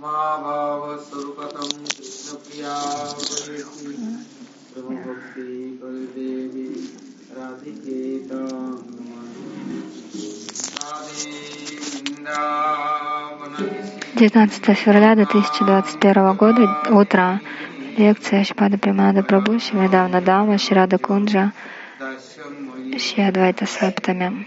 महाभावस्वरूपतं कृष्णप्रिया वयसि ब्रह्मभक्ति बलदेवी राधिके तां राधे वृन्दावनविषि 19 февраля 2021 года, утро, лекция Шпада Примада Прабhu, недавно Дама, Шрада Кунджа, दास्यं मयि Шри Адвайта Саптами.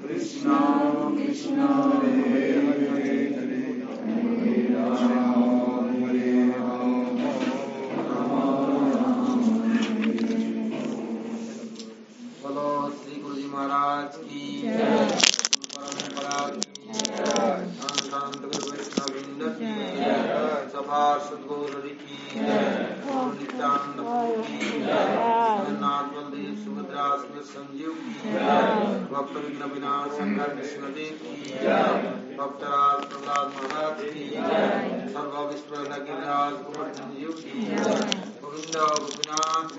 Krishna Krishna, Hare Hare, Hare Rama, Hare Rama, Rama Rama, Hare बोलो श्री गुरु जी महाराज की जय परंपरा की जय शांत गुरु वैष्णव वृंद की जय सभा सद्गुरु की जय गुरु नित्यानंद प्रभु की میں سنجیو کی وقت نبینا سنگر کشندی کی وقت راز پرلاد مہاراج کی سرباب اس پر لگی راز سنجیو کی اللہ رکھنات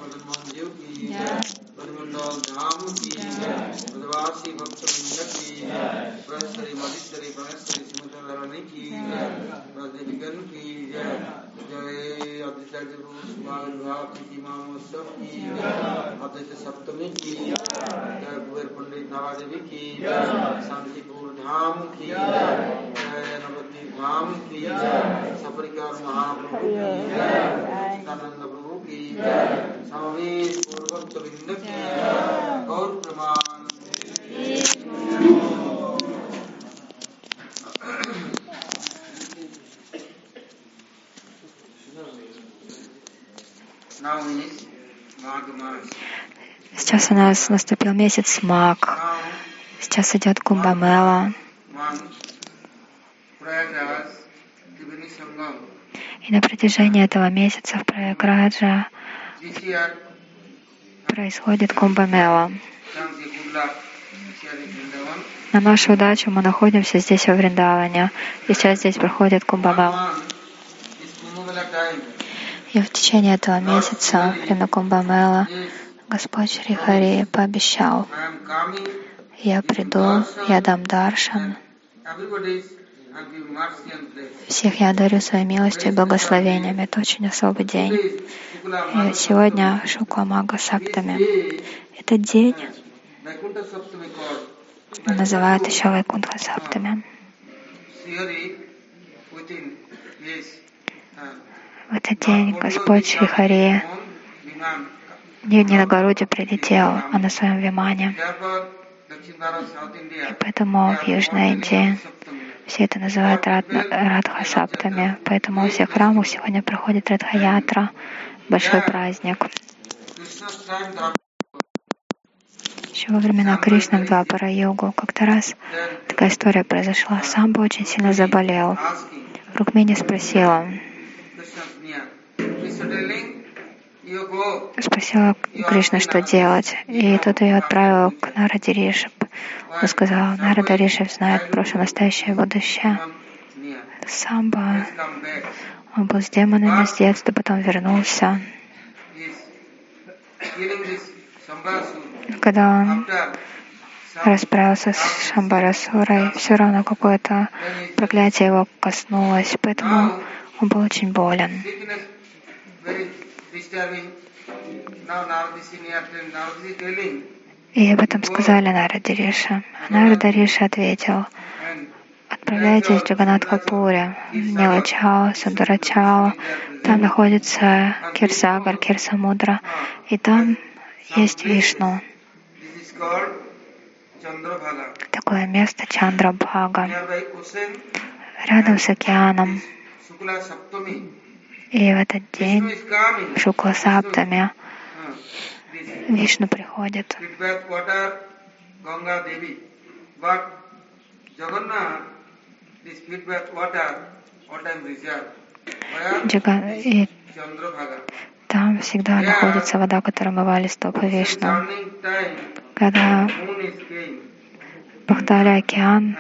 سپتمی کی جے گویر की जय जय नवद्वीप धाम की जय सपरिकार महाप्रभु की जय सच्चिदानंद प्रभु की जय स्वामी पूर्वक्त वृंद की जय गौर प्रमाण Now is Magh Mas. Сейчас у нас наступил месяц Мак. Now Сейчас идет Кумбамела. one Prayagraj Triveni Sangam. И на протяжении этого месяца в Праяграджа происходит Кумбамела. На нашу удачу мы находимся здесь, во Вриндаване. Сейчас здесь проходит Кумбамела. И в течение этого месяца, время Кумбамела, Господь Шри Хари пообещал, я приду, я дам даршан, Всех я одарю своей милостью и благословениями. Это очень особый день. И сегодня Шукла Мага Саптами. Этот день называют еще Вайкунтха Саптами. В этот день Господь Шри Хари on Viman. не не на Гаруде прилетел, а на своем Вимане. И поэтому в Южной Индии все это называют Радна- Радха Саптами. Поэтому во всех храмах сегодня проходит Радха-ятра, большой праздник. Еще во времена Кришны в Двапара Йогу как-то раз такая история произошла. Самбо очень сильно заболел. Рукмини спросила, спросила Кришна, что делать. И тот ее отправил к Нараде. Он сказал, Нарада Ришип знает прошлое, настоящее будущее. Back. он был с демонами с детства, потом вернулся. Когда он расправился с Шамбарасурой, все равно какое-то проклятие его коснулось, поэтому он был очень болен. И об этом сказали Нараде Риша. Нарада Риша ответил, отправляйтесь в Джаганатхапуре, в Нилачао, Сандурачао. Там находится Кирсагар, Кирсамудра, и там есть Вишну. Такое место Чандрабхага, рядом с океаном. И в этот день is coming. в Шукла-Саптами Uh, this Вишну приходит. Джига- и там всегда находится вода, которая омывали стопы Вишну. Когда. Бахтали океан,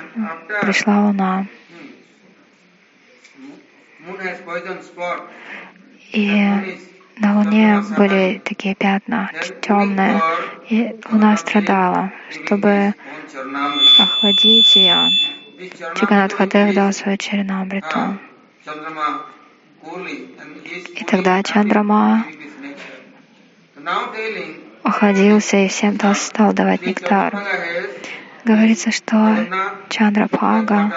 пришла луна. hmm. И на Луне были такие пятна темные, и Луна страдала. Чтобы охладить ее, This Charnamrita Чиганат Хадев is, дал свою is И тогда Чандрама охладился и всем стал давать нектар. Говорится, что Чандрапага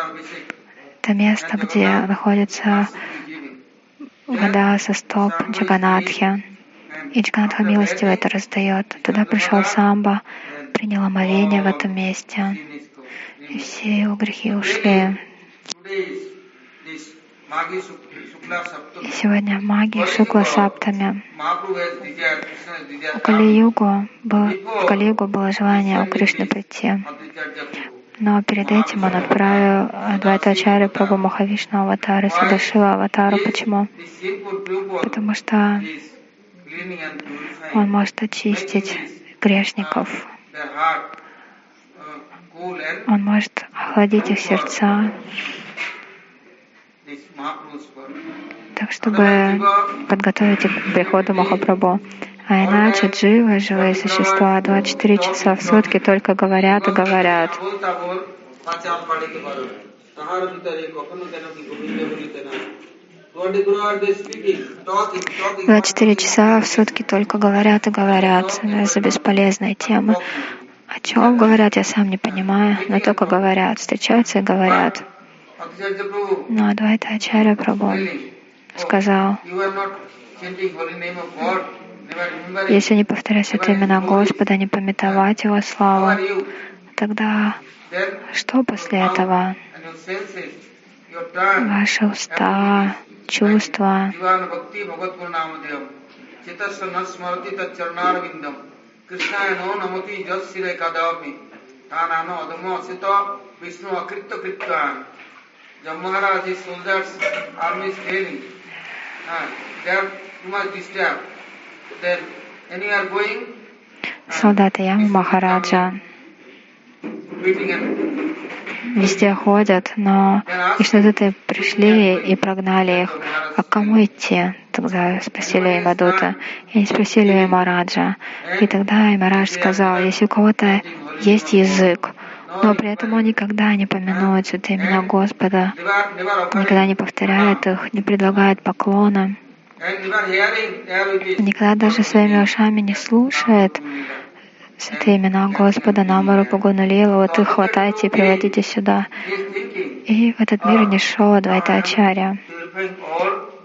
это место, где находится. Вода со стоп Джаганатхи. И Джаганатха милостиво это раздает. Туда пришел Самба, принял омовение в этом месте, и все его грехи ушли. И сегодня в магии Шукла Саптами. У Кали-югу было, в Кали-югу было желание у Кришны прийти. Но перед этим он отправил Адвайтачарю Прабhu Махавишну аватару, Садашива аватару. Почему? Потому что он может очистить грешников. Он может охладить их сердца, так чтобы подготовить их к приходу Махапрабху. А иначе дживы, живые существа, 24 часа в сутки только говорят и говорят. За четыре часа в сутки только говорят и говорят за бесполезные темы. О чем говорят, я сам не понимаю, но только говорят, встречаются и говорят. Ну, но Адвайта Ачарья Прабhu сказал, если не повторять святые имена Господа, не пометовать Его славу, тогда что после этого? Ваши уста, чувства, Maharaj, his soldiers, army is failing. Uh, they must disturb солдаты Ямы Махараджа. Везде ходят, но Вишнудуты пришли и прогнали их. А к кому идти? Тогда спросили Имадута. И они спросили у Имараджа. И тогда Имарадж сказал, если у кого-то есть язык, но при этом он никогда не поминует святые имена Господа, never offering никогда не повторяет их, не предлагает поклона, никогда даже своими ушами не слушает святые имена Господа, Намару Пагуну Лилу, вот их хватайте и приводите сюда. И в этот мир не шел Адвайта Ачарья.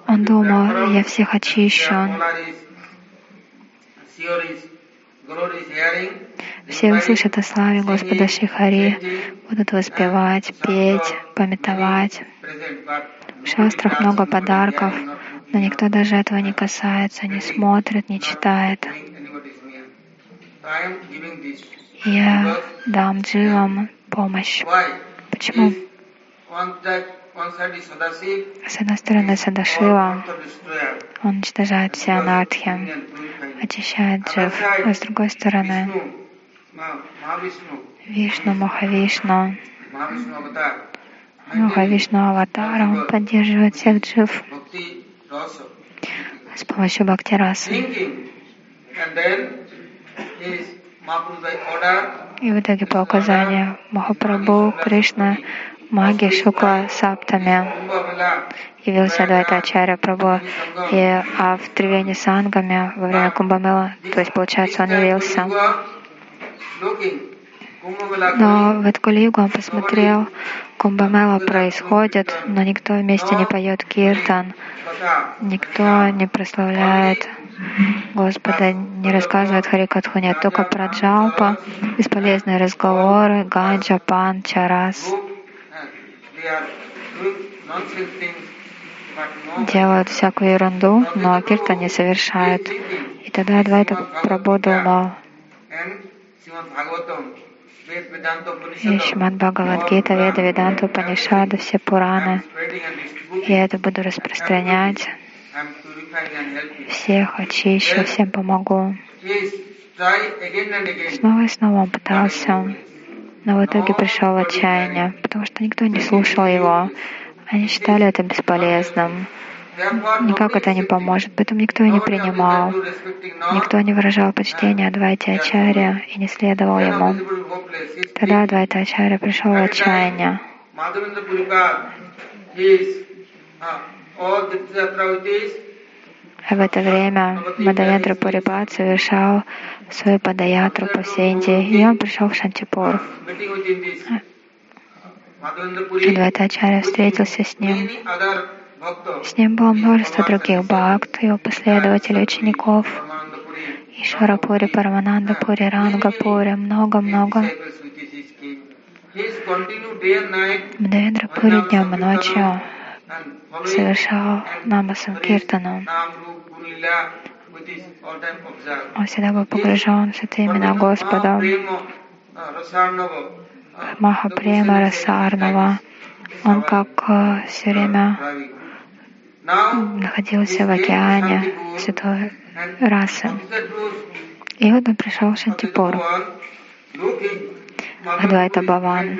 Он думал, я всех очищу. Все услышат о славе Господа Шихари, будут воспевать, петь, пометовать. В шастрах много подарков, но никто даже этого не касается, не смотрит, не читает. Я дам дживам помощь. Почему? С одной стороны, Садашива, он уничтожает все анархи, очищает джив, а с другой стороны, Вишну, Махавишну, Махавишну Аватара, он поддерживает всех джив с помощью бхактирасы. И в итоге по указанию Махапрабху, Кришна, Маги Шукла Саптами явился Адвайта Ачарья Прабху, и а в Тривени Сангаме во время Кумбамела, то есть получается он явился. Но в эту Калигу он посмотрел, Кумбамела происходит, но никто вместе не поет киртан, никто не прославляет Господа, не рассказывает Харикатху, нет только про джалпа, бесполезные разговоры, ганджа, пан, чарас. Делают всякую ерунду, но кирта не совершают. И тогда Адвайта Ved Vedanta И Шримад Бхагавадгита, Веда, Веданта, Панишады, все Пураны. Я это буду распространять. Всех очищу, всем помогу. Снова и снова он пытался, но в итоге пришел в отчаяние, потому что никто не слушал его. Они считали это бесполезным. Никак это не поможет, поэтому никто и не принимал. Никто не выражал почтения Адвайте Ачарья и не следовал ему. Тогда Адвайта Ачарья пришел в отчаяние. А в это время Мадавендра Пурипад совершал свою падаятру по всей Индии, и он пришел в Шантипур. Адвайта Ачарья встретился с ним. С ним было множество других бхакт, его последователей, учеников, много-много. king. He is continued day and night Мадавендра Пури днем и ночью совершал Нама Санкиртану. Он всегда был погружен в святые имена Господа. Махапрема Расарнава. Он как все время находился в океане святой расы. И вот он пришел в Шантипур. Адвайта Баван.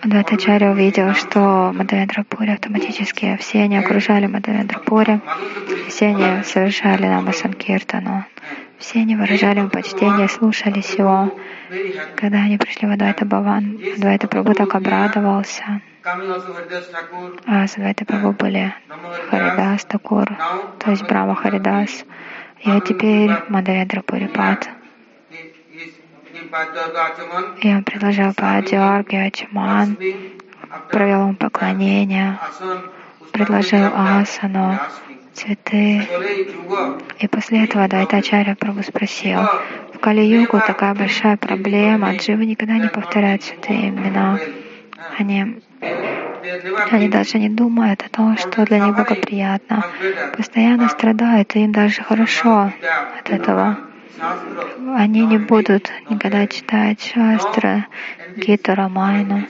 Адвайтачарья увидел, что Мадавендра Пури автоматически, все они окружали Мадавендра Пури, все они совершали Нама Санкиртану, все они выражали ему почтение, слушались его. Когда они пришли в Адвайта Баван, Адвайта Прабhu так обрадовался. А с Адвайта Прабhu были Харидас Такур, то есть Брама Харидас. И вот теперь Мадавендра Пурипад. И он предложил Падьорги Ачаман, провел ему поклонение, предложил асану, цветы. И после этого Дайтачарья Прабhu спросил, в Кали-югу такая большая проблема, дживы никогда не повторяют святые имена. Они, они даже не думают о том, что для них благоприятно. Постоянно страдают, и им даже хорошо от этого. Они не будут никогда читать шастры, Гиту, Рамайну.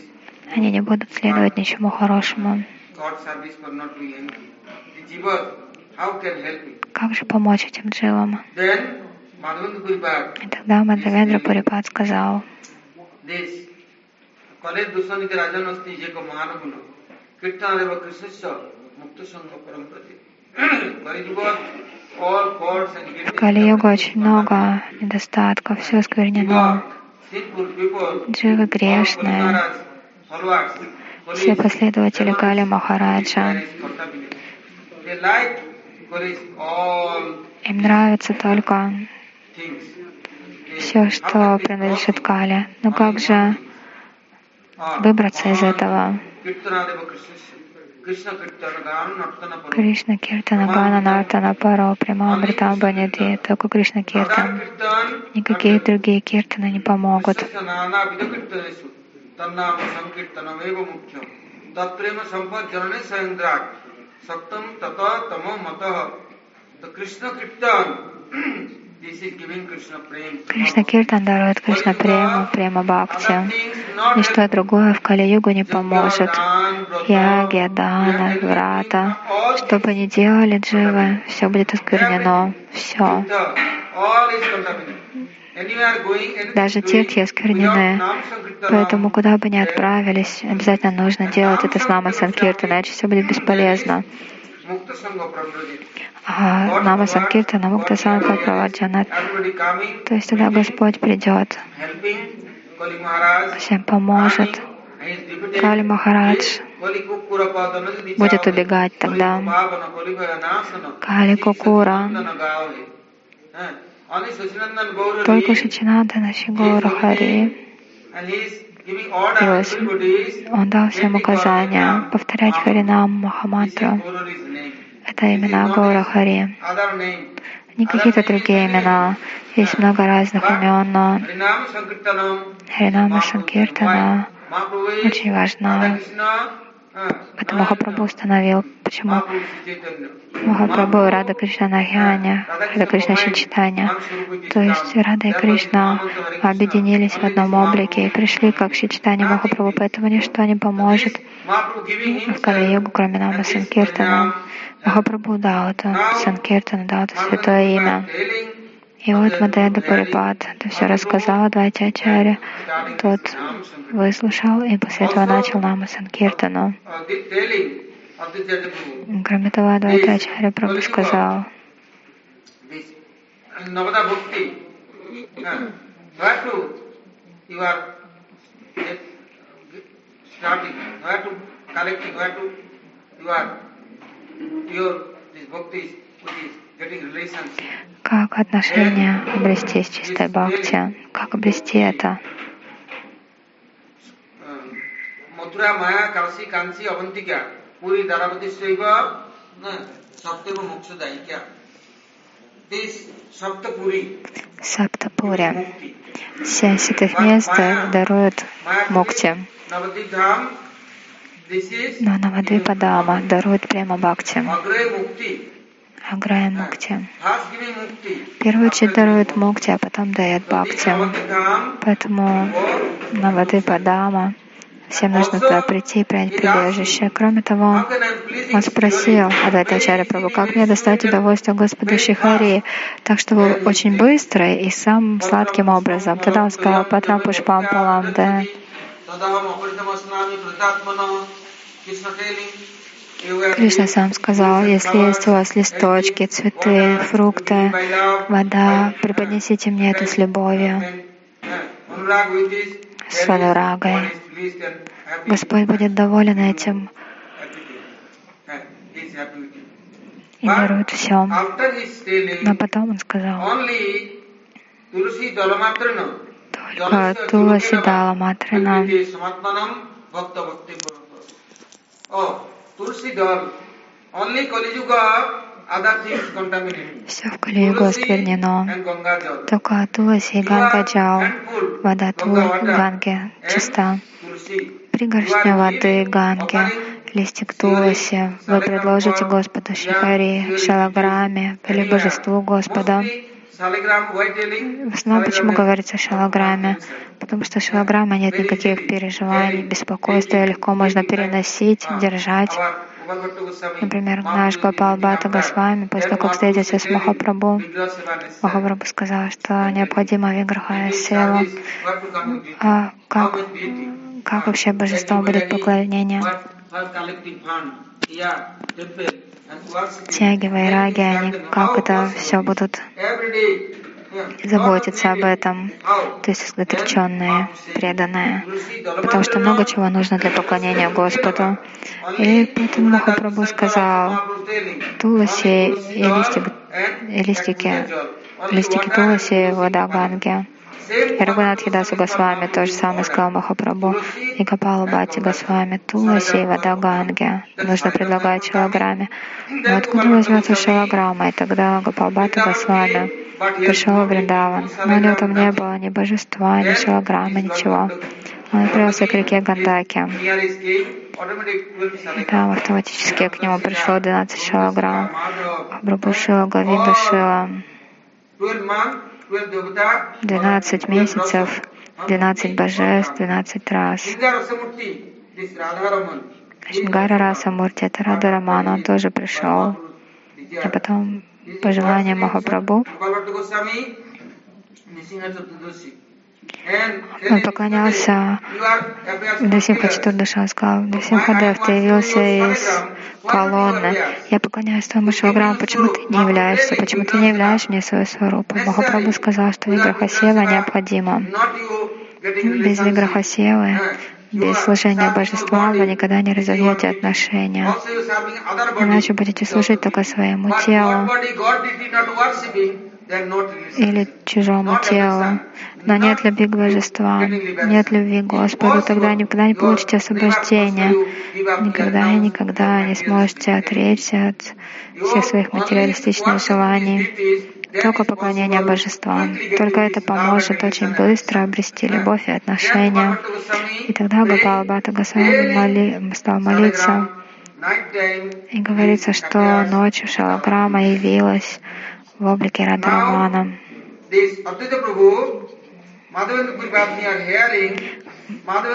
Они не будут следовать ничему хорошему. Как же помочь этим джилам? И тогда Мадхавендра Пурипад сказал, в Кали-йогу очень много недостатков, все осквернено. Дживы грешные, все последователи Кали Махараджа. Им нравится только все, что принадлежит Кали. Ну Но как же выбраться из этого? Кришна Киртана Гана Нартана Паро Прима Баниди, только Кришна Киртан. Никакие другие киртаны не помогут. Тат Satam tata tamo mataha. The Krishna Kriptan. Кришна Киртан дарует Кришна Прему, Према Бхакти. Ничто другое в Кали-югу не поможет. Яги, Дана, Врата. Что бы ни делали дживы, все будет осквернено. Все. Даже те, чьи. Поэтому, куда бы ни отправились, обязательно нужно делать это с Намой Санкиртан, иначе все будет бесполезно. А Нама Санкиртана, Мукта Санка Праваджанат. То есть тогда Господь придет, всем поможет. Кали Махарадж будет убегать тогда. Кали Кукура только Шичинанда Нашигора Хари. Он дал всем указания повторять Харинам Махамантру. Это имена Гаура Хари. Не какие-то другие имена. Есть много разных имен, но. Харинама Санкиртана очень важна. Это Махапрабху установил, почему Махапрабху и Рада Кришна Нахьяня, Рада Кришна Читания. То есть Рада и Кришна объединились в одном облике и пришли как Читание Махапрабху, поэтому ничто не поможет в Кали-югу, кроме Нама Санкиртана. Махапрабху дал это Санкиртана, дал это святое имя. И вот Мадайда Парипат это все рассказал Адвайте Ачарья. Тот выслушал и после этого начал Нама Санкиртану. Кроме того, Адвайта Ачарья Прабhu сказал, collecting, where to you are pure this bhakti is как отношения обрести с чистой бхакти? Как обрести это? Мадура Майя Калси Канси Авантика Пури Дарабати Шейва Саптева Мокшадайкя Саптапури. Семь святых мест даруют мукти. Но Навадвипа Дама дарует прямо бхакти. Аграя Мукти. В первую очередь дарует Мукти, а потом дает Бхакти. Поэтому Навады Падама Всем нужно туда прийти и принять прибежище. Кроме того, он спросил Адвайтачаря Прабhu, как мне достать удовольствие Господа Шихари, так чтобы очень быстро и самым сладким образом. Тогда он сказал, Патрам Пушпам Паламде. Кришна сам сказал, если есть у вас листочки, цветы, фрукты, вода, преподнесите мне это с любовью, с анурагой. Господь будет доволен этим и дарует все. Но потом он сказал, только Туласи Дала Матрина все в Кали-югу осквернено. Только Туласи и Ганга Джао, вода Тул Ганги чиста. Пригоршня воды Ганги, листик Туласи, вы предложите Господу Шихари, Шалаграме, или Божеству Господа. В основном почему говорится о шалограмме? Потому что в шалограмме нет никаких переживаний, беспокойства, легко можно переносить, держать. Например, наш Гопал Бхата Госвами, после того, как встретился с Махапрабху, Махапрабху сказал, что необходимо Виграха села. А как, как вообще божество будет поклонение? Тяги, вайраги, они как это все будут заботиться об этом, то есть отреченные, преданные, потому что много чего нужно для поклонения Господу. И поэтому Махапрабху сказал, Туласи и, листик, и листики, листики Туласи и вода Ганги. Рагунат Хидасу Госвами то же самое сказал Махапрабху. И Гапалу Бати Госвами Туласи и вода Ганги. Нужно предлагать шилограмме. Но откуда возьмется шилограмма? И тогда Гапал Бати Госвами пришел в Вриндаван. Но там не было ни божества, ни шилограммы, ничего. Он отправился к реке Гандаки. И там автоматически к нему пришло 12 шилограмм. Прабху Шила, Гавинда Шила. 12 месяцев, 12 божеств, 12 раз. Шингара Раса Мурти, это Рада Раман, он тоже пришел. А потом, по желанию Махапрабху, он поклонялся Дасимха Четурдаша, сказал, Дасимхадев, ты явился из колонны. Я поклоняюсь твоему Шиваграму, почему ты не являешься, почему ты не являешь мне свою сварупу? Махапрабху сказал, что Виграхасева необходимо. Без Виграхасевы, без служения божества вы никогда не разовьете отношения. Иначе будете служить только своему телу или чужому телу. Но нет любви к божествам, нет любви к Господу, тогда никогда не получите освобождения. Никогда и никогда не сможете отречься от всех своих материалистичных желаний. только поклонение божествам. Только это поможет очень быстро обрести любовь и отношения. И тогда Гопал Бхата Госвами моли, стал молиться. И говорится, что ночью Шалаграма явилась в облике Радhaрамана.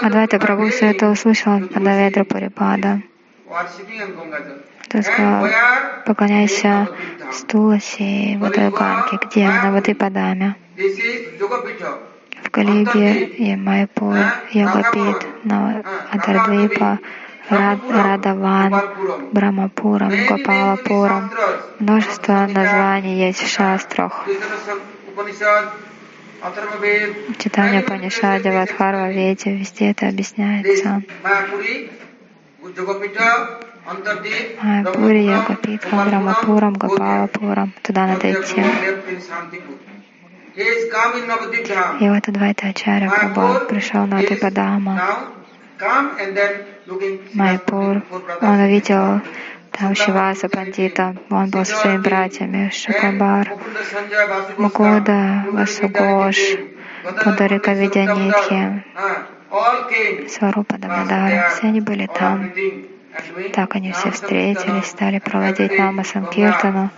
Адвайта Прабhu все это услышал, Падаведра Парипада. Тот сказал, поклоняйся Стуласи в этой ганке. Где? На Вадипадаме. В Калиге и Майпур, Йогапит, на Адардвипа, Радаван, Брамапурам, Гопалапурам. Множество названий есть в шастрах. Читание Панишаде, Вадхарва, Веде, везде это объясняется. Майпури, Йогапитха, Брамапурам, Гопалапурам. Туда надо идти. И вот Адвайта Ачарья Прабhu пришел на Адипадама, Майпур. Он увидел там Шиваса Пандита, он был со своими братьями, Шакабар, Мукуда, Васугош, Пударика Видянитхи, Сварупа Дамадара. Все они были там. Так они все встретились, стали проводить Нама Санкиртану.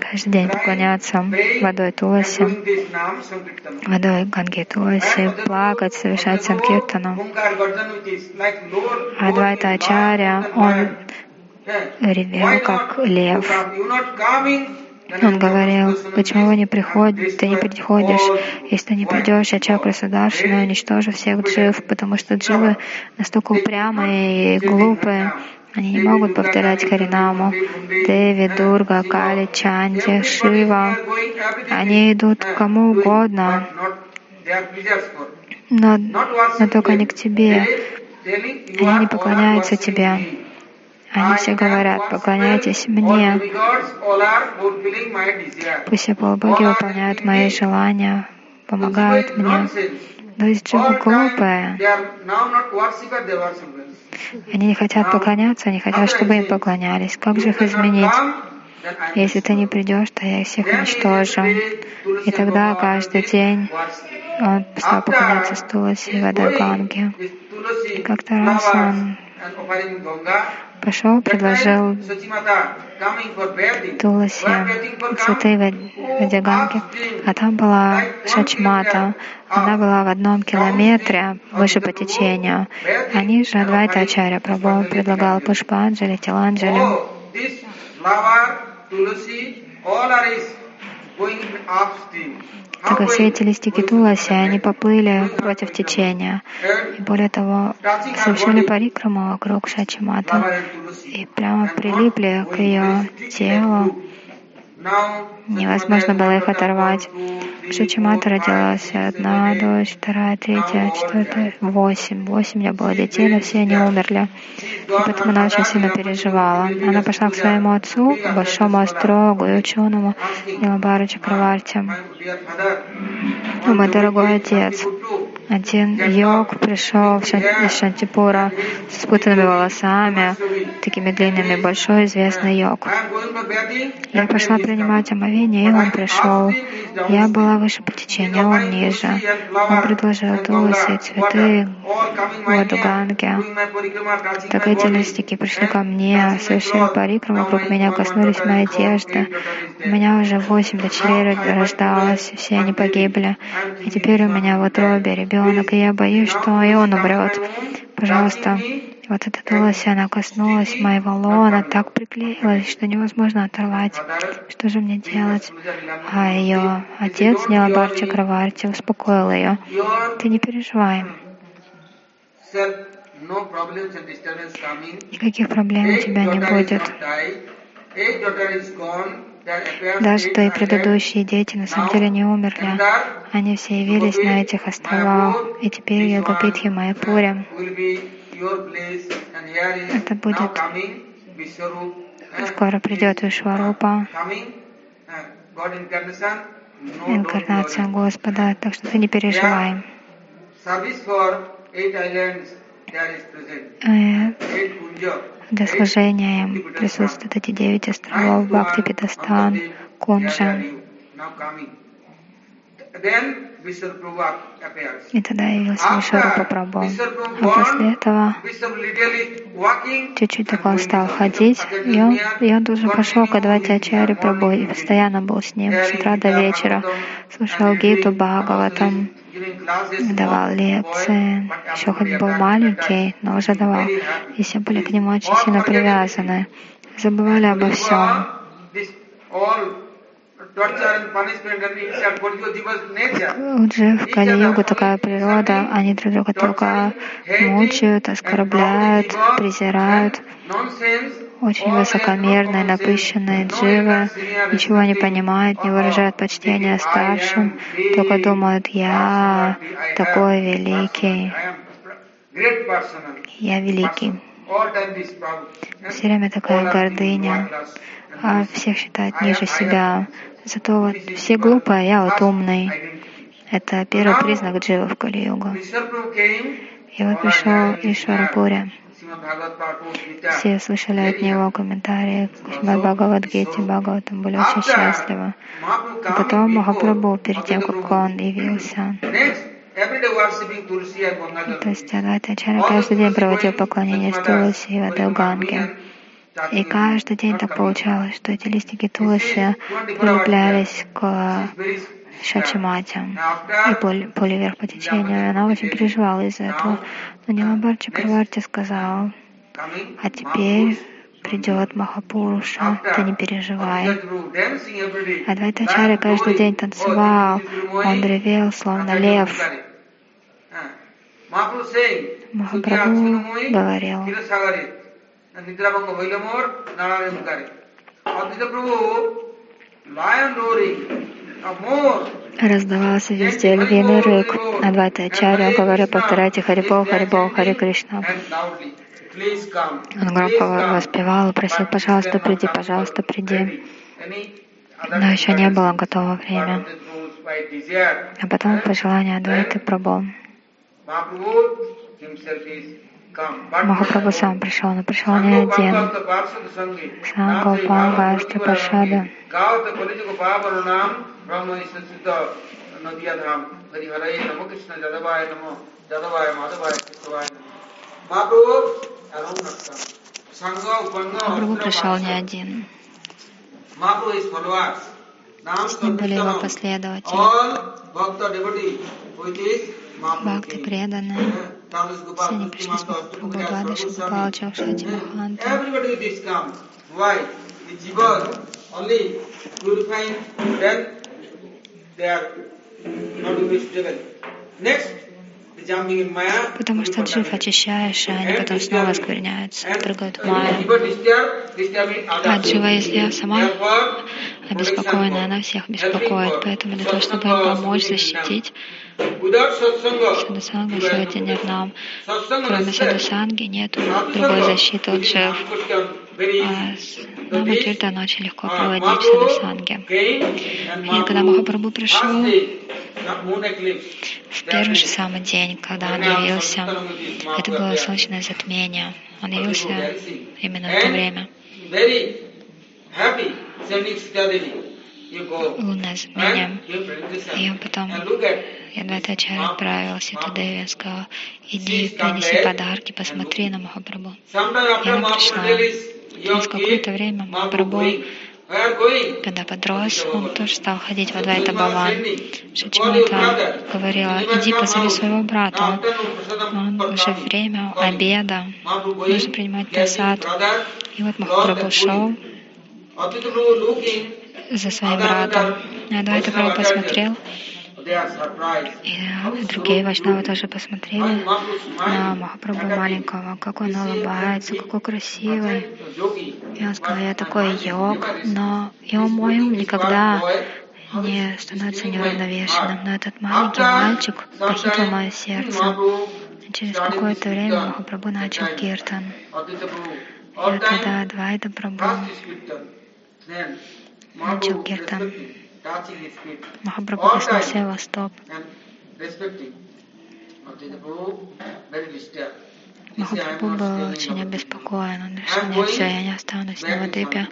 Каждый день поклоняться водой Туласи, водой Ганги Туласи, плакать, совершать Санкиртану. Адвайта Ачарья, он ревел, как лев. Он говорил, почему вы не приходите, ты не приходишь, если ты не придешь, я чакра Сударшина, уничтожу всех джив, потому что дживы настолько упрямые и глупые, они не могут повторять Харинаму. Деви, Дурга, Кали, Чанди, Шива. Они идут к кому угодно, но, но только не к тебе. Они не поклоняются тебе. Они все говорят, поклоняйтесь мне. Пусть все полубоги выполняют мои желания, помогают мне. Но есть дживы глупые. Они не хотят поклоняться, они хотят, чтобы им поклонялись. Как же их изменить? Если ты не придешь, то я их всех уничтожу. И тогда каждый день он стал поклоняться Стуласи Вадаганге. И как-то раз он пошел, предложил Туласи цветы Вадиганги, а там была Шачмата. Она была в одном километре выше по течению. Они же Адвайта Ачарья Прабhu предлагал Пушпанджали, Тиланджали. Так все эти листики Туласи, они поплыли против течения. И более того, совершили парикраму вокруг Шачимата и прямо прилипли к ее телу. Невозможно было их оторвать. Шачимата родилась одна дочь, вторая, третья, четвертая, восемь. Восемь у меня было детей, но все они умерли. И поэтому она очень сильно переживала. Она пошла к своему отцу, большому астрологу и ученому Нилабару Чакраварти. Мой дорогой отец, один йог пришел из Шантипура с спутанными волосами, такими длинными, большой известный йог. Я пошла принимать омовение, и он пришел. Я была выше по течению, он ниже. Он предложил тулуси, цветы, воду ганги. Так эти листики пришли ко мне, совершили парикрам вокруг меня, коснулись моей одежды. У меня уже восемь дочерей рождалось, все они погибли. И теперь у меня в утробе ребенок, и я боюсь, что и он умрет. Пожалуйста, вот эта Туласи, она коснулась моего лона, так приклеилась, что невозможно оторвать. Что же мне делать? А ее отец Нилабар Чакраварти успокоил ее. Ты не переживай. Никаких проблем у тебя не будет. Даже твои предыдущие дети на самом деле не умерли. Они все явились на этих островах. И теперь Йогапитхи Майяпуре это будет скоро придет Вишварупа, инкарнация Господа, так что ты не переживай. Для служения им присутствуют эти девять островов Бхакти Питастан, Кунджа. И тогда явился Вишварупа Прабху. А после этого чуть-чуть только он стал ходить, и он, и он тут же пошел к Адвайтачаре Прабху и постоянно был с ним с утра до вечера, слушал Гиту Бхагаватам, давал лекции, еще хоть был маленький, но уже давал. И все были к нему очень сильно привязаны, забывали обо всем. Уже в Кали-югу такая природа, они друг друга только мучают, оскорбляют, презирают. Очень высокомерные, напыщенные дживы, ничего не понимают, не выражают почтения старшим, только думают, я такой великий, я великий. Все время такая гордыня, а всех считают ниже себя. Зато вот все глупые, а я вот умный. Это первый признак джива в Кали-югу. И вот пришел Ишварапури. Все слышали от него комментарии к Бхагавадгите, Бхагаватам, были очень счастливы. А потом Махапрабху, перед тем, как он явился, то есть Адвайта Ачарья каждый день проводил поклонение Туласи и Вадалганге. И каждый день так получалось, что эти листики Туласи прилеплялись к Шачимате и поле вверх по течению. Она очень переживала из-за этого. Но Ниламбар Чакраварти сказал, а теперь придет Махапуруша, ты не переживай. Адвайтачаря каждый день танцевал, он ревел, словно лев. Махапрабху говорил, Раздавался везде львиный рык. Адвайта Ачарья говорил, повторяйте Харибол, Харибол, Хари Кришна. Он громко воспевал просил, пожалуйста, приди, пожалуйста, приди. Но еще не было готово время. А потом по желанию Адвайты Прабhu. Махапрабху сам пришел, но пришел не один. Сам Гопал Гастри Пашада. Махапрабху пришел не один. С ним были его последователи. Бхакти преданные. Все пришли с Махапрабху Двадаши Гопалча, Шати Маханта. Потому что джив очищаешь, и они потом снова оскверняются, прыгают в майю. А джива, если я сама обеспокоена, она всех беспокоит. Поэтому для того, чтобы им помочь, защитить, Садасанга сегодня нет нам. Кроме Садасанги нет другой защиты от джив. А Нама Киртан очень легко проводить в Садасанге. И когда Махапрабху пришел, в первый же самый день, когда он явился, это было солнечное затмение. Он явился именно в это время. Лунное затмение. И он потом Ядватачарь отправился туда и сказал, иди, принеси подарки, посмотри на Махапрабху. И она пришла. Через какое-то время Махапрабху когда подрос, он тоже стал ходить в Адвайта Баван. Шачимата говорила, иди позови своего брата. Он уже время обеда, нужно принимать просад. И вот Махапрабху шел за своим братом. Адвайта Прабху посмотрел, и другие вайшнавы тоже посмотрели на Махапрабху маленького, как он улыбается, какой красивый. И он сказал, я такой йог, но и мой ум никогда не становится неуравновешенным. Но этот маленький мальчик похитил мое сердце. И через какое-то время Махапрабху начал киртан. И тогда Двайда Прабху начал киртан. Махапрабху коснулся его стоп. Махапрабху был очень обеспокоен. Он решил, нет, все, я не останусь на Вадипе.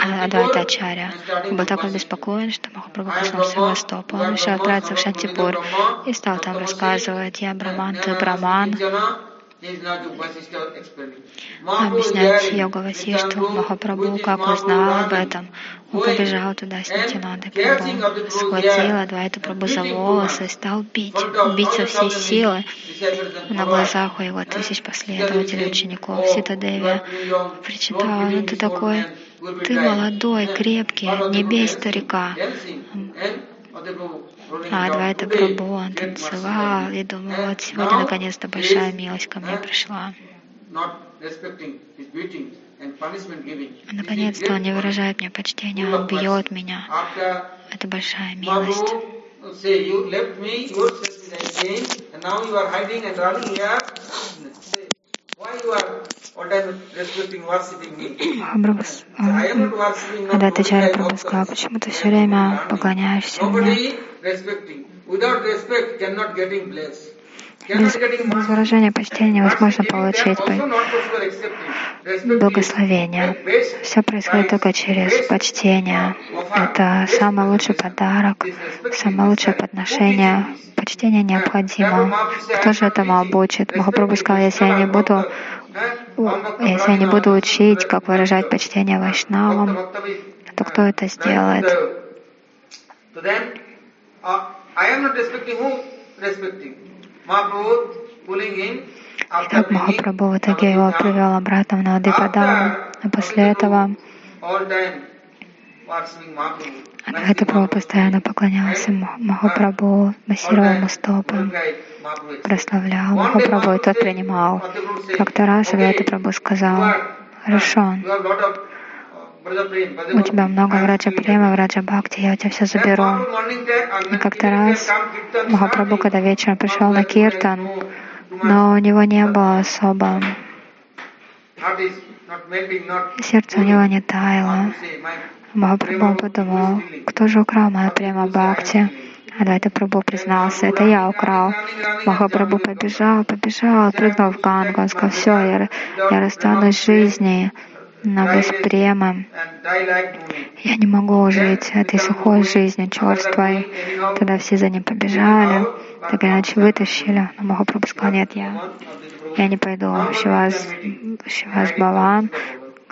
А Адвайта Ачарья. Был так обеспокоен, что Махапрабху пошел в Севастопол. Он решил отправиться в Шантипур и стал там рассказывать, я Браман, ты Браман, объяснять йога Васишту Махапрабху, как узнал об этом. Он побежал туда с Нитинадой Прабhu, схватил Адвайта Прабу за волосы стал бить, бить со всей силы. На глазах у его тысяч последователей, учеников Сита Деви причитала, ну ты такой, ты молодой, крепкий, не бей старика. А Адвайта Прабhu, он танцевал и думал, вот сегодня наконец-то большая милость ко мне пришла. Наконец-то он не выражает мне почтения, он бьет меня. Это большая милость. Махапрабху, когда ты Чаря Прабху сказал, почему ты все время поклоняешься мне? Без, без выражения почтения невозможно получить благословение. Все происходит только через почтение. Это самый лучший подарок, самое лучшее подношение. Почтение необходимо. Кто же этому обучит? Махапрабху сказал, если я не буду если я не буду учить, как выражать почтение вайшнавам, то кто это сделает? Итак, Махапрабху в итоге его привел обратно в Навадипадану, а после этого это Прабху постоянно поклонялся Махапрабху, массировал ему стопы, прославлял Махапрабху, и тот принимал. Как-то раз это Прабху сказал, хорошо, у тебя много враджа према, враджа бхакти, я у тебя все заберу. И как-то раз Махапрабху, когда вечером пришел на киртан, но у него не было особо сердце у него не таяло. Махапрабху подумал, кто же украл мою према Бхакти? Адвайта Прабху признался, это я украл. Махапрабху побежал, побежал, прыгнул в Гангу. Он сказал, все, я, я расстанусь с жизнью, но без премы. Я не могу жить этой сухой жизнью, черствой. Тогда все за ним побежали, так иначе вытащили. Но Махапрабху сказал, нет, я, я не пойду. Шивас, Шивас Баван,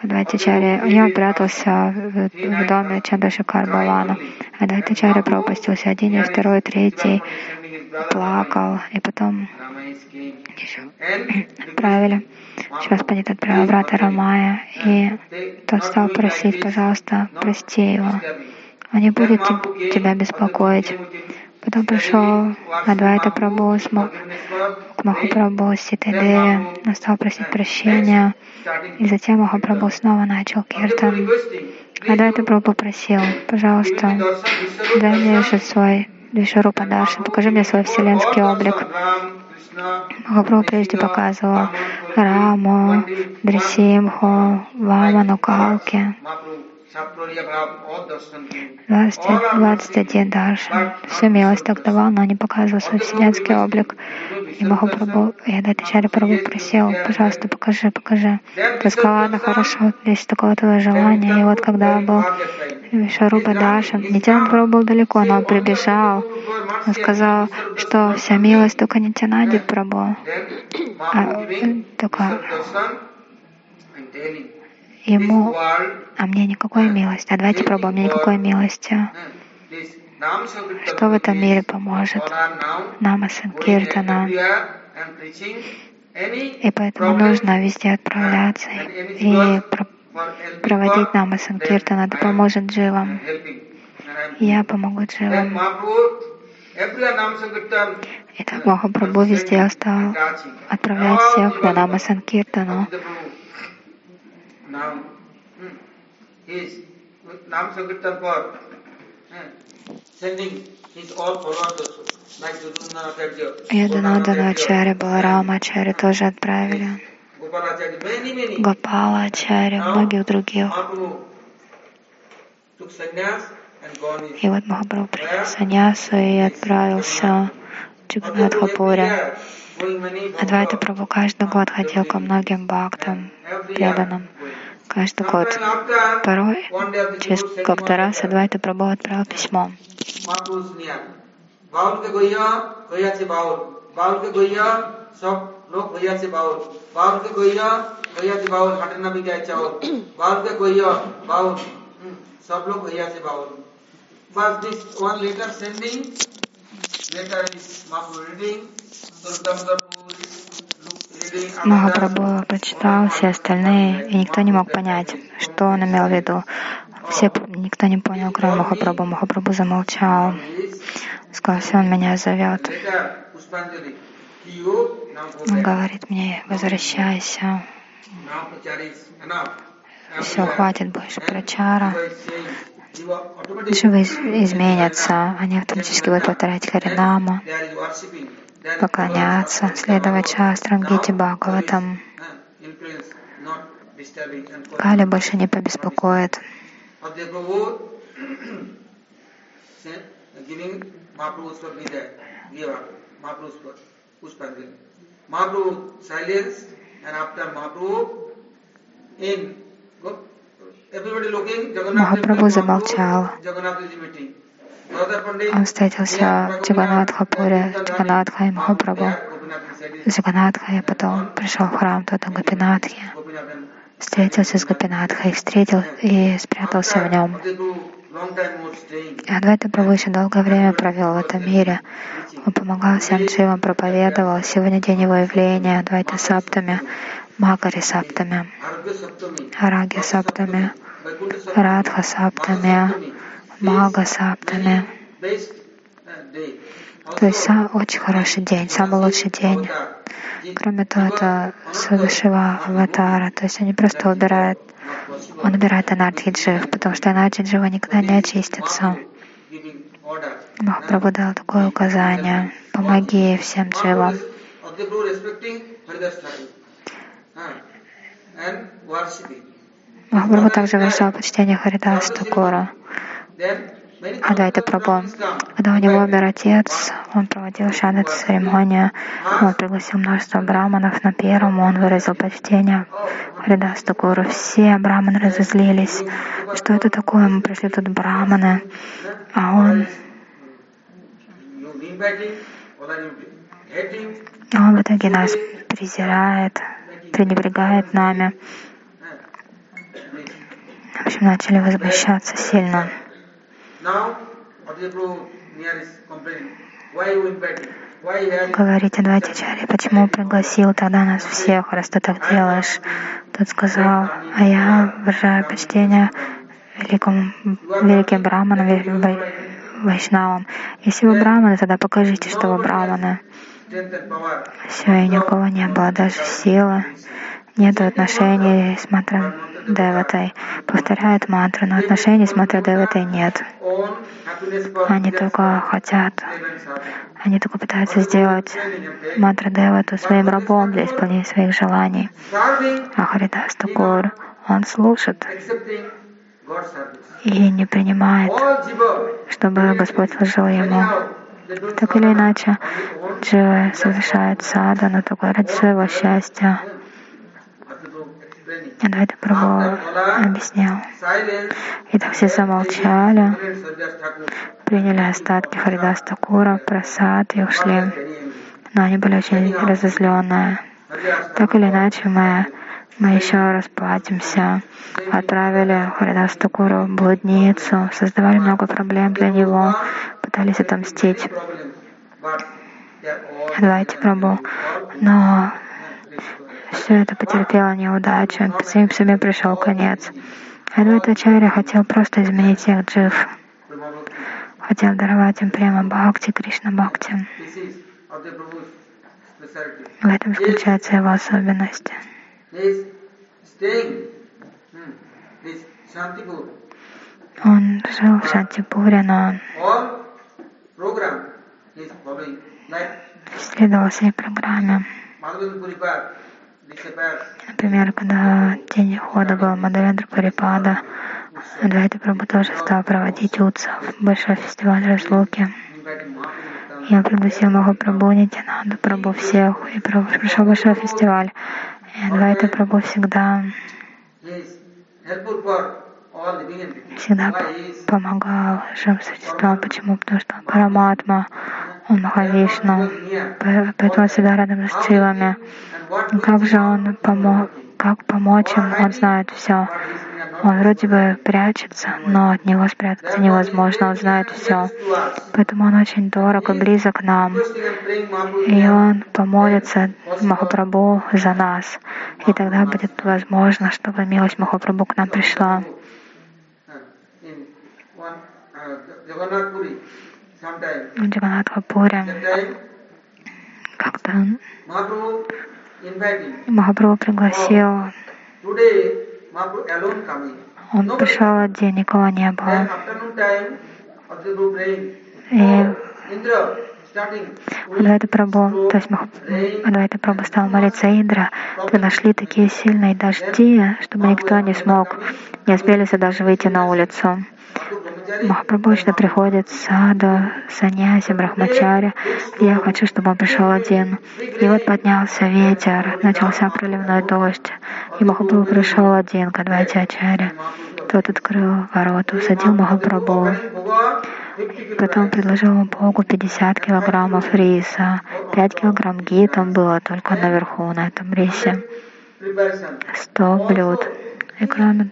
Адвайтачарья, я прятался в, в доме Чандрашикар Бавана. Адвайтачарья пропустился один, и второй, третий, плакал, и потом еще отправили. Сейчас Панит отправил брата Рамая, и тот стал просить, пожалуйста, прости его. Он не будет тебя беспокоить. Потом пришел Адвайта Прабhu к Махапрабху Ситадеви, он стал просить прощения, и затем Махапрабху снова начал киртан. Адвайта Прабху попросил, пожалуйста, дай мне свой Вишарупа Дарши, покажи мне свой вселенский облик. Махапрабху прежде показывал Раму, Дрисимху, Ваману, Калки. 21 Даршан. Всю милость так давал, но не показывал свой вселенский облик. И Махапрабху, я Датичари Прабху просил, пожалуйста, покажи, покажи. Сказал, ладно, хорошо, есть такое твое желание. И вот когда был Шаруба Дашан, Нитянат Прабху был далеко, но он прибежал. Он сказал, что вся милость только Нитянади Прабху. А, только ему, а мне никакой милости. А давайте пробуем, мне никакой милости. Что в этом мире поможет? Нама Санкиртана. И поэтому нужно везде отправляться и проводить Нама Санкиртана. Это поможет дживам. Я помогу дживам. Итак, Махапрабху везде стал отправлять всех на Нама Санкиртану hmm, his Nam Sankirtan for sending his all followers like Ачарья, Баларама Ачарья тоже отправили. Гопала Ачарья, многих других. И вот Махапрабху принял саньясу и отправился в Джиганатхапуре. Адвайта Прабhu каждый год ходил ко многим бхактам, преданным Каждый год. Порой, через как-то раз Адвайта Прабhu отправил письмо. লোক হইয়াছে বাউল বাউলকে কইয়া হইয়াছে বাউল হাটের না বিকায় চাউল বাউলকে কইয়া বাউল সব লোক হইয়াছে বাউল But this one letter sending, letter is Mahaprabhu reading, Durgamdapur reading. Махапрабху прочитал все остальные, и никто не мог понять, что он имел в виду. Все, никто не понял, кроме Махапрабху. Махапрабху замолчал. Сказал, все, он меня зовет. Он говорит мне, возвращайся. Все, хватит больше прочара. Живы изменятся, они автоматически будут повторять Харинама, поклоняться, следовать шастрам, Гити Бхагаватам. Кали больше не побеспокоит. Махапрабху замолчал. Он встретился в Джаганатхапуре, Джаганатха и Махапрабху. Джаганатха, и потом пришел в храм тот Гопинатхи. Встретился с Гопинатхой, встретил и спрятался в нем. Адвайта Прабху еще долгое время провел в этом мире. Он помогал всем дживам, проповедовал. Сегодня день его явления Адвайта Саптами, Макари Саптами, Араги Саптами, Радха Саптами, Мага Саптами. То есть очень хороший день, самый лучший день. Кроме того, это Судашива Аватара, то есть они просто убирают он убирает анархиджив, потому что анархиджива никогда не очистится. Махапрабху дал такое указание. Помоги всем дживам. Махапрабху также выражал почтение Харидас Такура. Адайта Прабhu. Когда у него умер отец, он проводил шанат церемонию, он пригласил множество браманов на первом, он выразил почтение Харидасту Гуру. Все браманы разозлились. Что это такое? Мы пришли тут браманы, а он он в итоге нас презирает, пренебрегает нами. В общем, начали возмущаться сильно. Говорите, давайте Чари, почему пригласил тогда нас всех, раз ты так делаешь? Тот сказал, а я выражаю почтение великому, великим браманам, вайшнавам. Если вы браманы, тогда покажите, что вы браманы. Все, и никого не было, даже силы. Нет отношений с мантром Деватой. Повторяют мантру, но отношений с мантрой Деватой нет. Они только хотят, они только пытаются сделать мантру Девату своим рабом для исполнения своих желаний. А Харидас Такур, он слушает и не принимает, чтобы Господь служил ему. Так или иначе, дживы совершают сада, но только ради своего счастья. Адвайта Прабhu объяснял. И так все замолчали, приняли остатки Харидас Такура, просад и ушли. Но они были очень разозленные. Так или иначе, мы, мы еще расплатимся. Отправили Харидас Такуру в блудницу, создавали много проблем для него, пытались отомстить. Адвайте Прабу. Но все это потерпело неудачу, всем себе пришел конец. Адвайтачаря хотел просто изменить всех джив, хотел даровать им прямо бхакти, Кришна бхакти. В этом заключается его особенность. Он жил в Шантипуре, но следовал своей программе. Например, когда день хода был Мадавендра Парипада, Адвайта Прабhu тоже стал проводить утсов, большой фестиваль разлуки. Я пригласил Махапрабху, Нитянанду, Прабху всех, и прошел большой фестиваль. И Адвайта Прабху всегда всегда помогал живым существам. Почему? Потому что он Параматма, он Махавишну, поэтому всегда рядом с силами. Как же он помог, как помочь им, он знает все. Он вроде бы прячется, но от него спрятаться невозможно, он знает все. Поэтому он очень дорог и близок к нам. И он помолится Махапрабху за нас. И тогда будет возможно, чтобы милость Махапрабху к нам пришла. В Джаганатхапуре как-то Махапрабху пригласил он пришел один, никого не было. И Адвайта Прабhu, то есть Адвайта Прабhu стал молиться Индра, вы нашли такие сильные дожди, чтобы никто не смог, не успели даже выйти на улицу. Махапрабху приходит саду, саньяси, брахмачари. Я хочу, чтобы он пришел один. И вот поднялся ветер, начался проливной дождь. И Махапрабху пришел один к Адвайтячаре. Тот открыл ворота, усадил Махапрабху. Потом предложил ему Богу 50 килограммов риса. 5 килограмм ги там было только наверху, на этом рисе. 100 блюд. И кроме,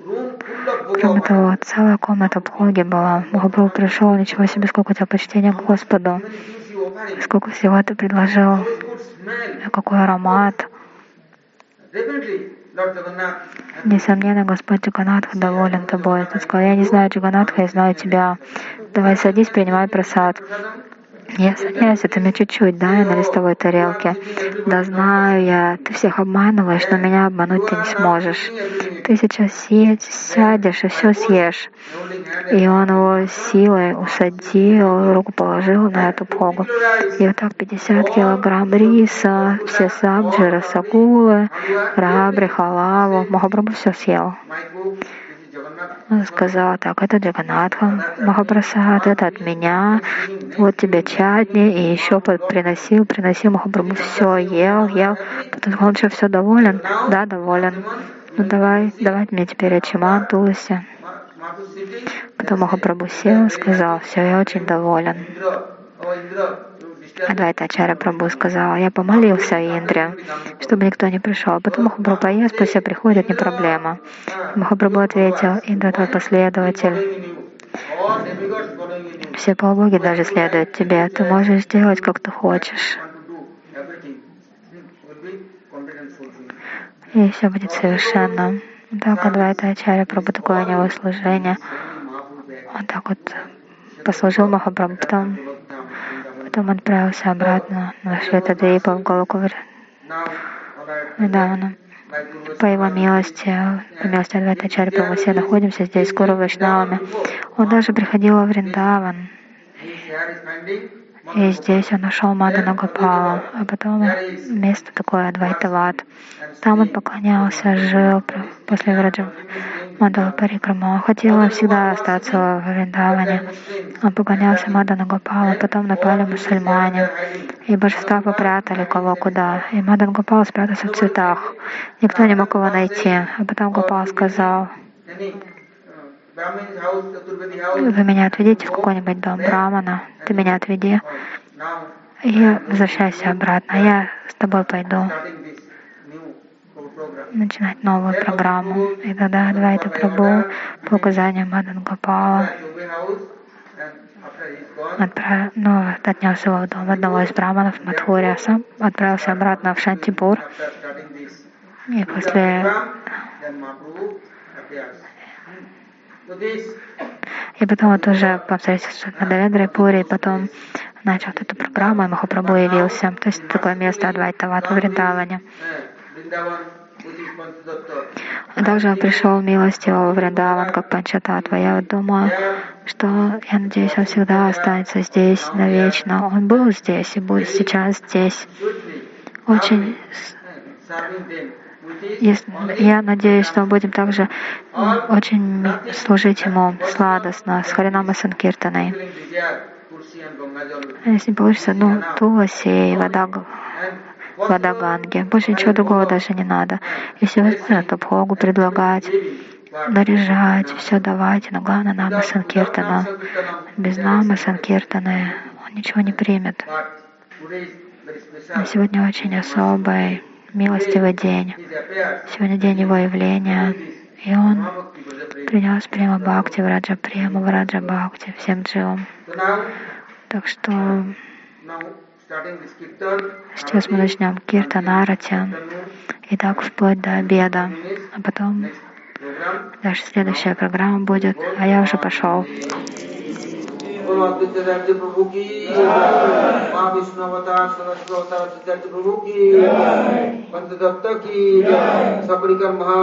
того, целая комната Бхоги была. Махапрабху пришел, ничего себе, сколько у тебя почтения к Господу. Сколько всего ты предложил. Какой аромат. Несомненно, Господь Джаганатха доволен тобой. Ты сказал, я не знаю Джаганатха, я знаю тебя. Давай садись, принимай просад. Я садясь, это мне чуть-чуть, да, я на листовой тарелке. Да знаю я, ты всех обманываешь, но меня обмануть ты не сможешь. Ты сейчас сядь, сядешь и все съешь. И он его силой усадил, руку положил на эту погу. И вот так 50 килограмм риса, все сабджи, расагулы, рабри, халаву. Махапрабху все съел. Он сказал, так, это Джаганатха Махапрасад, это от меня, вот тебе чатни, и еще приносил, приносил Махапрабху, все, ел, ел. Потом он что, все доволен? Да, доволен. Ну давай, давай мне теперь Ачиман, Туласи. Потом Махапрабху сел, сказал, все, я очень доволен. Адвайта Ачара Прабху сказал, я помолился Индре, чтобы никто не пришел. Потом Махапрабху поест, пусть все приходят, не проблема. Махапрабху ответил, Индра твой последователь. Все полубоги даже следуют тебе. Ты можешь сделать, как ты хочешь. И все будет совершенно. Так Адвайта Ачарья Прабху такое у него служение. Он так вот послужил Махапрабху, потом Потом отправился обратно на Шветадвипа в Галаку недавно. По его милости, по милости Адвайтачари, мы все находимся здесь, скоро Вайшнавами. Он даже приходил в Вриндаван. И здесь он нашел Мадана Гопала, а потом место такое Адвайтават. Там он поклонялся, жил после Враджа Мадала Парикрама. Он хотел всегда остаться в Вриндаване. Он поклонялся Мадана Гопала, потом напали мусульмане. И божества попрятали кого куда. И Мадан Гопал спрятался в цветах. Никто не мог его найти. А потом Гопал сказал, вы меня отведите в какой-нибудь дом Брамана, ты меня отведи, и возвращайся обратно, я с тобой пойду начинать новую программу. И тогда Адвайта Прабhu по указанию Мадан Гопала. Отправ... ну, отнес его в дом одного из браманов а сам отправился обратно в Шантипур. И после и потом вот уже по обстоятельствам на Давендре и потом начал эту программу, и Махапрабху явился. То есть такое место Адвайтават в Вриндаване. Также он пришел милостиво в Вриндаван, как Панчататва. Я вот думаю, что, я надеюсь, он всегда останется здесь навечно. Он был здесь и будет сейчас здесь. Очень я надеюсь, что мы будем также очень служить Ему сладостно, с Харинама Санкиртаной. А если получится, ну, туласи и вода, вода ганги. Больше ничего другого даже не надо. Если возможно, то Богу предлагать, наряжать, все давать. Но главное нама Санкиртана. Без нама Санкиртаны он ничего не примет. Сегодня очень особый, милостивый день. Сегодня день его явления. И он принес прямо Бхакти, Враджа Према, Враджа Бхакти всем дживам. Так что сейчас мы начнем Киртан Арати. И так вплоть до обеда. А потом дальше следующая программа будет. А я уже пошел. سرسوتارتی پرم کی پچ دبری کروان